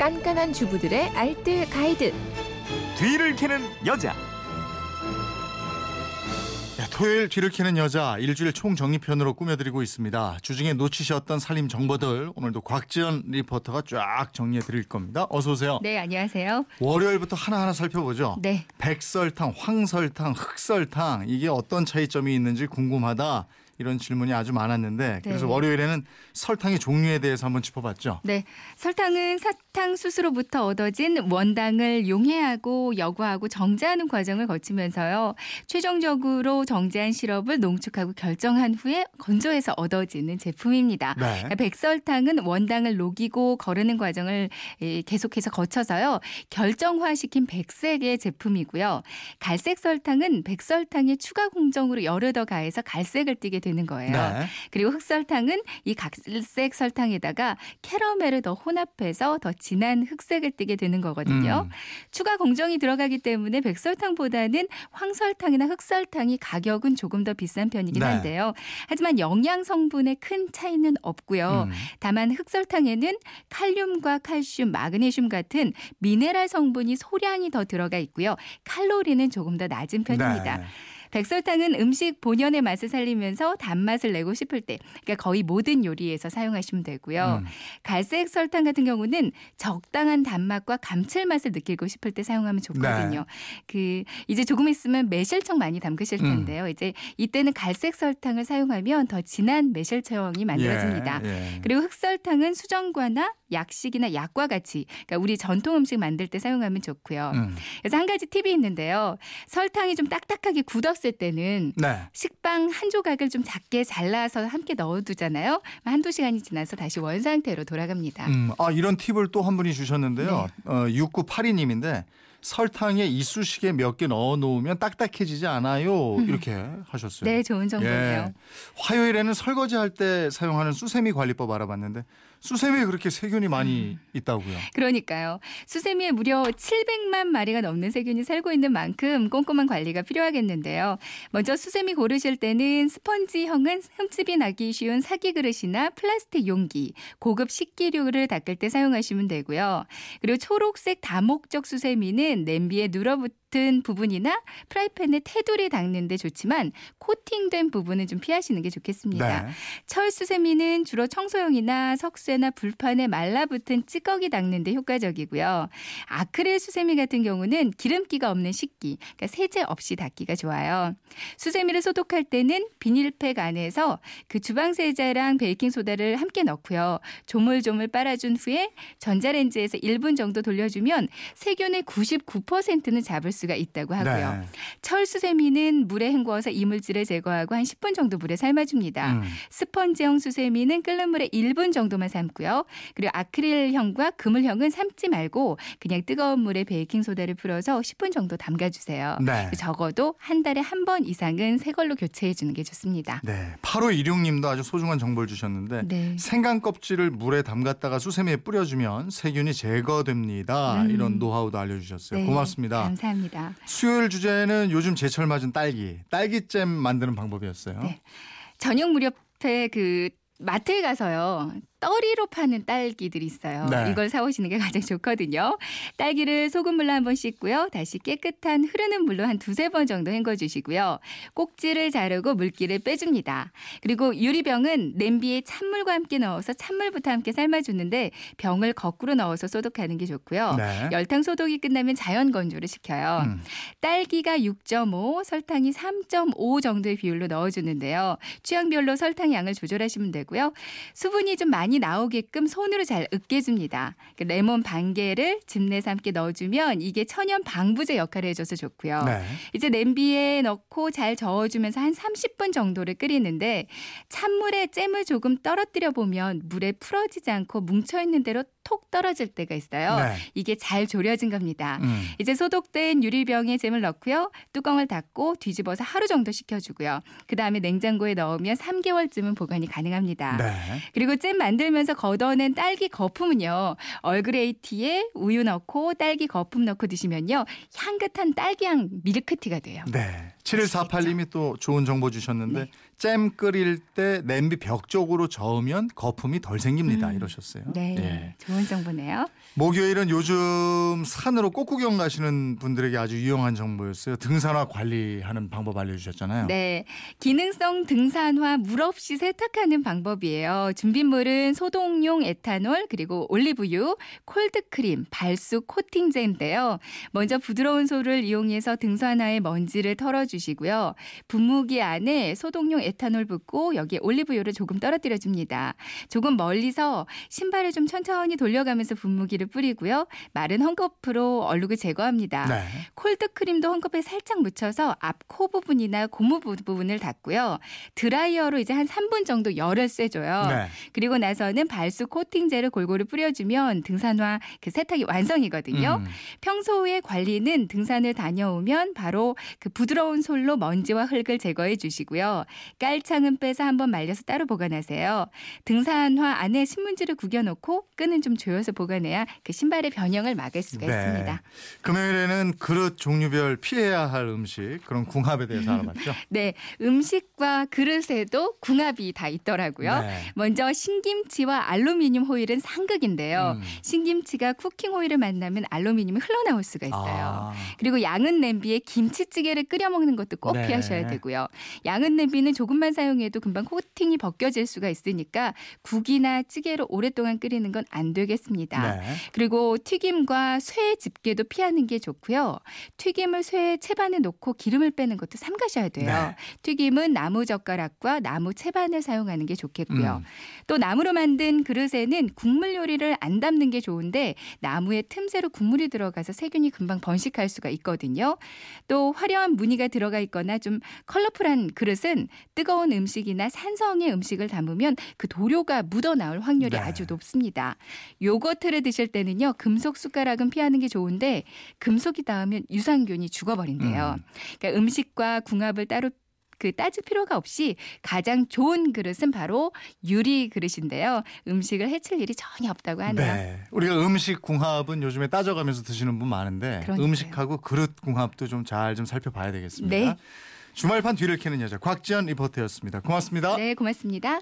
깐깐한 주부들의 알뜰 가이드. 뒤를 캐는 여자. 야, 토요일 뒤를 캐는 여자 일주일 총정리편으로 꾸며드리고 있습니다. 주중에 놓치셨던 살림 정보들 오늘도 곽지연 리포터가 쫙 정리해 드릴 겁니다. 어서 오세요. 네, 안녕하세요. 월요일부터 하나하나 살펴보죠. 네. 백설탕, 황설탕, 흑설탕 이게 어떤 차이점이 있는지 궁금하다. 이런 질문이 아주 많았는데 그래서 네. 월요일에는 설탕의 종류에 대해서 한번 짚어봤죠. 네. 설탕은 사탕 수수로부터 얻어진 원당을 용해하고 여과하고 정제하는 과정을 거치면서요. 최종적으로 정제한 시럽을 농축하고 결정한 후에 건조해서 얻어지는 제품입니다. 네. 그러니까 백설탕은 원당을 녹이고 거르는 과정을 예, 계속해서 거쳐서요. 결정화시킨 백색의 제품이고요. 갈색 설탕은 백설탕에 추가 공정으로 열을 더 가해서 갈색을 띠게 되는 거예요. 네. 그리고 흑설탕은 이 갈색 설탕에다가 캐러멜을 더 혼합해서 더 진한 흑색을 띠게 되는 거거든요. 음. 추가 공정이 들어가기 때문에 백설탕보다는 황설탕이나 흑설탕이 가격은 조금 더 비싼 편이긴 네. 한데요. 하지만 영양 성분에 큰 차이는 없고요. 음. 다만 흑설탕에는 칼륨과 칼슘, 마그네슘 같은 미네랄 성분이 소량이 더 들어가 있고요. 칼로리는 조금 더 낮은 편입니다. 네. 백설탕은 음식 본연의 맛을 살리면서 단맛을 내고 싶을 때, 그러니까 거의 모든 요리에서 사용하시면 되고요. 음. 갈색 설탕 같은 경우는 적당한 단맛과 감칠맛을 느끼고 싶을 때 사용하면 좋거든요. 그 이제 조금 있으면 매실청 많이 담그실 음. 텐데요. 이제 이때는 갈색 설탕을 사용하면 더 진한 매실청이 만들어집니다. 예, 예. 그리고 흑설탕은 수정과나 약식이나 약과 같이 그러니까 우리 전통 음식 만들 때 사용하면 좋고요. 음. 그래서 한 가지 팁이 있는데요. 설탕이 좀 딱딱하게 굳었을 때는 네. 식빵 한 조각을 좀 작게 잘라서 함께 넣어두잖아요. 한두 시간이 지나서 다시 원 상태로 돌아갑니다. 음, 아 이런 팁을 또 한 분이 주셨는데요. 네. 어, 6982님인데 설탕에 이쑤시개 몇 개 넣어 놓으면 딱딱해지지 않아요. 이렇게 하셨어요. 네, 좋은 정보네요. 예. 화요일에는 설거지 할 때 사용하는 수세미 관리법 알아봤는데 수세미에 그렇게 세균이 많이 음. 있다고요. 그러니까요. 수세미에 무려 700만 마리가 넘는 세균이 살고 있는 만큼 꼼꼼한 관리가 필요하겠는데요. 먼저 수세미 고르실 때는 스펀지형은 흠집이 나기 쉬운 사기 그릇이나 플라스틱 용기, 고급 식기류를 닦을 때 사용하시면 되고요. 그리고 초록색 다목적 수세미는 냄비에 눌어붙 은 부분이나 프라이팬에 테두리 닦는데 좋지만 코팅된 부분은 좀 피하시는 게 좋겠습니다. 네. 철 수세미는 주로 청소용이나 석쇠나 불판에 말라붙은 찌꺼기 닦는데 효과적이고요. 아크릴 수세미 같은 경우는 기름기가 없는 식기, 그러니까 세제 없이 닦기가 좋아요. 수세미를 소독할 때는 비닐팩 안에서 그 주방 세제랑 베이킹 소다를 함께 넣고요. 조물조물 빨아준 후에 전자레인지에서 1분 정도 돌려주면 세균의 99%는 잡을 수가 있다고 하고요. 네. 철 수세미는 물에 헹궈서 이물질을 제거하고 한 10분 정도 물에 삶아줍니다. 음. 스펀지형 수세미는 끓는 물에 1분 정도만 삶고요. 그리고 아크릴형과 그물형은 삶지 말고 그냥 뜨거운 물에 베이킹 소다를 풀어서 10분 정도 담가주세요. 네. 적어도 한 달에 한 번 이상은 새 걸로 교체해 주는 게 좋습니다. 네. 8516님도 아주 소중한 정보를 주셨는데 네. 생강 껍질을 물에 담갔다가 수세미에 뿌려주면 세균이 제거됩니다. 음. 이런 노하우도 알려주셨어요. 네, 고맙습니다. 감사합 니다. 수요일 주제는 요즘 제철 맞은 딸기, 딸기잼 만드는 방법이었어요. 네. 저녁 무렵에 그 마트에 가서요. 떠리로 파는 딸기들이 있어요. 네. 이걸 사오시는 게 가장 좋거든요. 딸기를 소금물로 한 번 씻고요. 다시 깨끗한 흐르는 물로 한 두세 번 정도 헹궈주시고요. 꼭지를 자르고 물기를 빼줍니다. 그리고 유리병은 냄비에 찬물과 함께 넣어서 찬물부터 함께 삶아주는데 병을 거꾸로 넣어서 소독하는 게 좋고요. 네. 열탕 소독이 끝나면 자연 건조를 시켜요. 음. 딸기가 6.5, 설탕이 3.5 정도의 비율로 넣어주는데요. 취향별로 설탕 양을 조절하시면 되고요. 수분이 좀 많이 나오게끔 손으로 잘 으깨줍니다. 그 레몬 반 개를 즙내서 함께 넣어주면 이게 천연 방부제 역할을 해줘서 좋고요. 네. 이제 냄비에 넣고 잘 저어주면서 한 30분 정도를 끓이는데 찬물에 잼을 조금 떨어뜨려 보면 물에 풀어지지 않고 뭉쳐있는 대로 톡 떨어질 때가 있어요. 네. 이게 잘 졸여진 겁니다. 음. 이제 소독된 유리병에 잼을 넣고요. 뚜껑을 닫고 뒤집어서 하루 정도 식혀주고요. 그 다음에 냉장고에 넣으면 3개월쯤은 보관이 가능합니다. 네. 그리고 잼 만들면서 걷어낸 딸기 거품은요. 얼그레이티에 우유 넣고 딸기 거품 넣고 드시면요. 향긋한 딸기향 밀크티가 돼요. 네. 7148님이 또 좋은 정보 주셨는데 네. 잼 끓일 때 냄비 벽 쪽으로 저으면 거품이 덜 생깁니다. 음. 이러셨어요. 네, 예. 좋은 정보네요. 목요일은 요즘 산으로 꽃구경 가시는 분들에게 아주 유용한 정보였어요. 등산화 관리하는 방법 알려주셨잖아요. 네, 기능성 등산화 물 없이 세탁하는 방법이에요. 준비물은 소독용 에탄올 그리고 올리브유, 콜드크림, 발수 코팅제인데요. 먼저 부드러운 소를 이용해서 등산화의 먼지를 털어주시고요. 분무기 안에 소독용 에탄올 붓고 여기에 올리브유를 조금 떨어뜨려 줍니다. 조금 멀리서 신발을 좀 천천히 돌려가면서 분무기 를 뿌리고요. 마른 헝겊으로 얼룩을 제거합니다. 네. 콜드크림도 헝겊에 살짝 묻혀서 앞 코 부분이나 고무 부- 부분을 닦고요. 드라이어로 이제 한 3분 정도 열을 쐬줘요. 네. 그리고 나서는 발수 코팅제를 골고루 뿌려주면 등산화 그 세탁이 완성이거든요. 음. 평소에 관리는 등산을 다녀오면 바로 그 부드러운 솔로 먼지와 흙을 제거해 주시고요. 깔창은 빼서 한번 말려서 따로 보관하세요. 등산화 안에 신문지를 구겨놓고 끈은 좀 조여서 보관해야 그 신발의 변형을 막을 수가 네. 있습니다. 금요일에는 그릇 종류별 피해야 할 음식 그런 궁합에 대해서 알아봤죠. 네, 음식과 그릇에도 궁합이 다 있더라고요. 네. 먼저 신김치와 알루미늄 호일은 상극인데요. 음. 신김치가 쿠킹 호일을 만나면 알루미늄이 흘러나올 수가 있어요. 아. 그리고 양은 냄비에 김치찌개를 끓여 먹는 것도 꼭 네. 피하셔야 되고요. 양은 냄비는 조금만 사용해도 금방 코팅이 벗겨질 수가 있으니까 국이나 찌개로 오랫동안 끓이는 건 안 되겠습니다. 네. 그리고 튀김과 쇠 집게도 피하는 게 좋고요. 튀김을 쇠 채반에 놓고 기름을 빼는 것도 삼가셔야 돼요. 네. 튀김은 나무 젓가락과 나무 채반을 사용하는 게 좋겠고요. 음. 또 나무로 만든 그릇에는 국물 요리를 안 담는 게 좋은데 나무의 틈새로 국물이 들어가서 세균이 금방 번식할 수가 있거든요. 또 화려한 무늬가 들어가 있거나 좀 컬러풀한 그릇은 뜨거운 음식이나 산성의 음식을 담으면 그 도료가 묻어 나올 확률이 네. 아주 높습니다. 요거트를 드실 때는요. 금속 숟가락은 피하는 게 좋은데 금속이 닿으면 유산균이 죽어버린대요. 음. 그러니까 음식과 궁합을 따로 그 따질 필요가 없이 가장 좋은 그릇은 바로 유리 그릇인데요. 음식을 해칠 일이 전혀 없다고 하네요. 네. 우리가 음식 궁합은 요즘에 따져가면서 드시는 분 많은데 그러니까요. 음식하고 그릇 궁합도 좀 잘좀 살펴봐야 되겠습니다. 네. 주말판 뒤를 캐는 여자 곽지연 리포터였습니다. 고맙습니다. 네, 고맙습니다.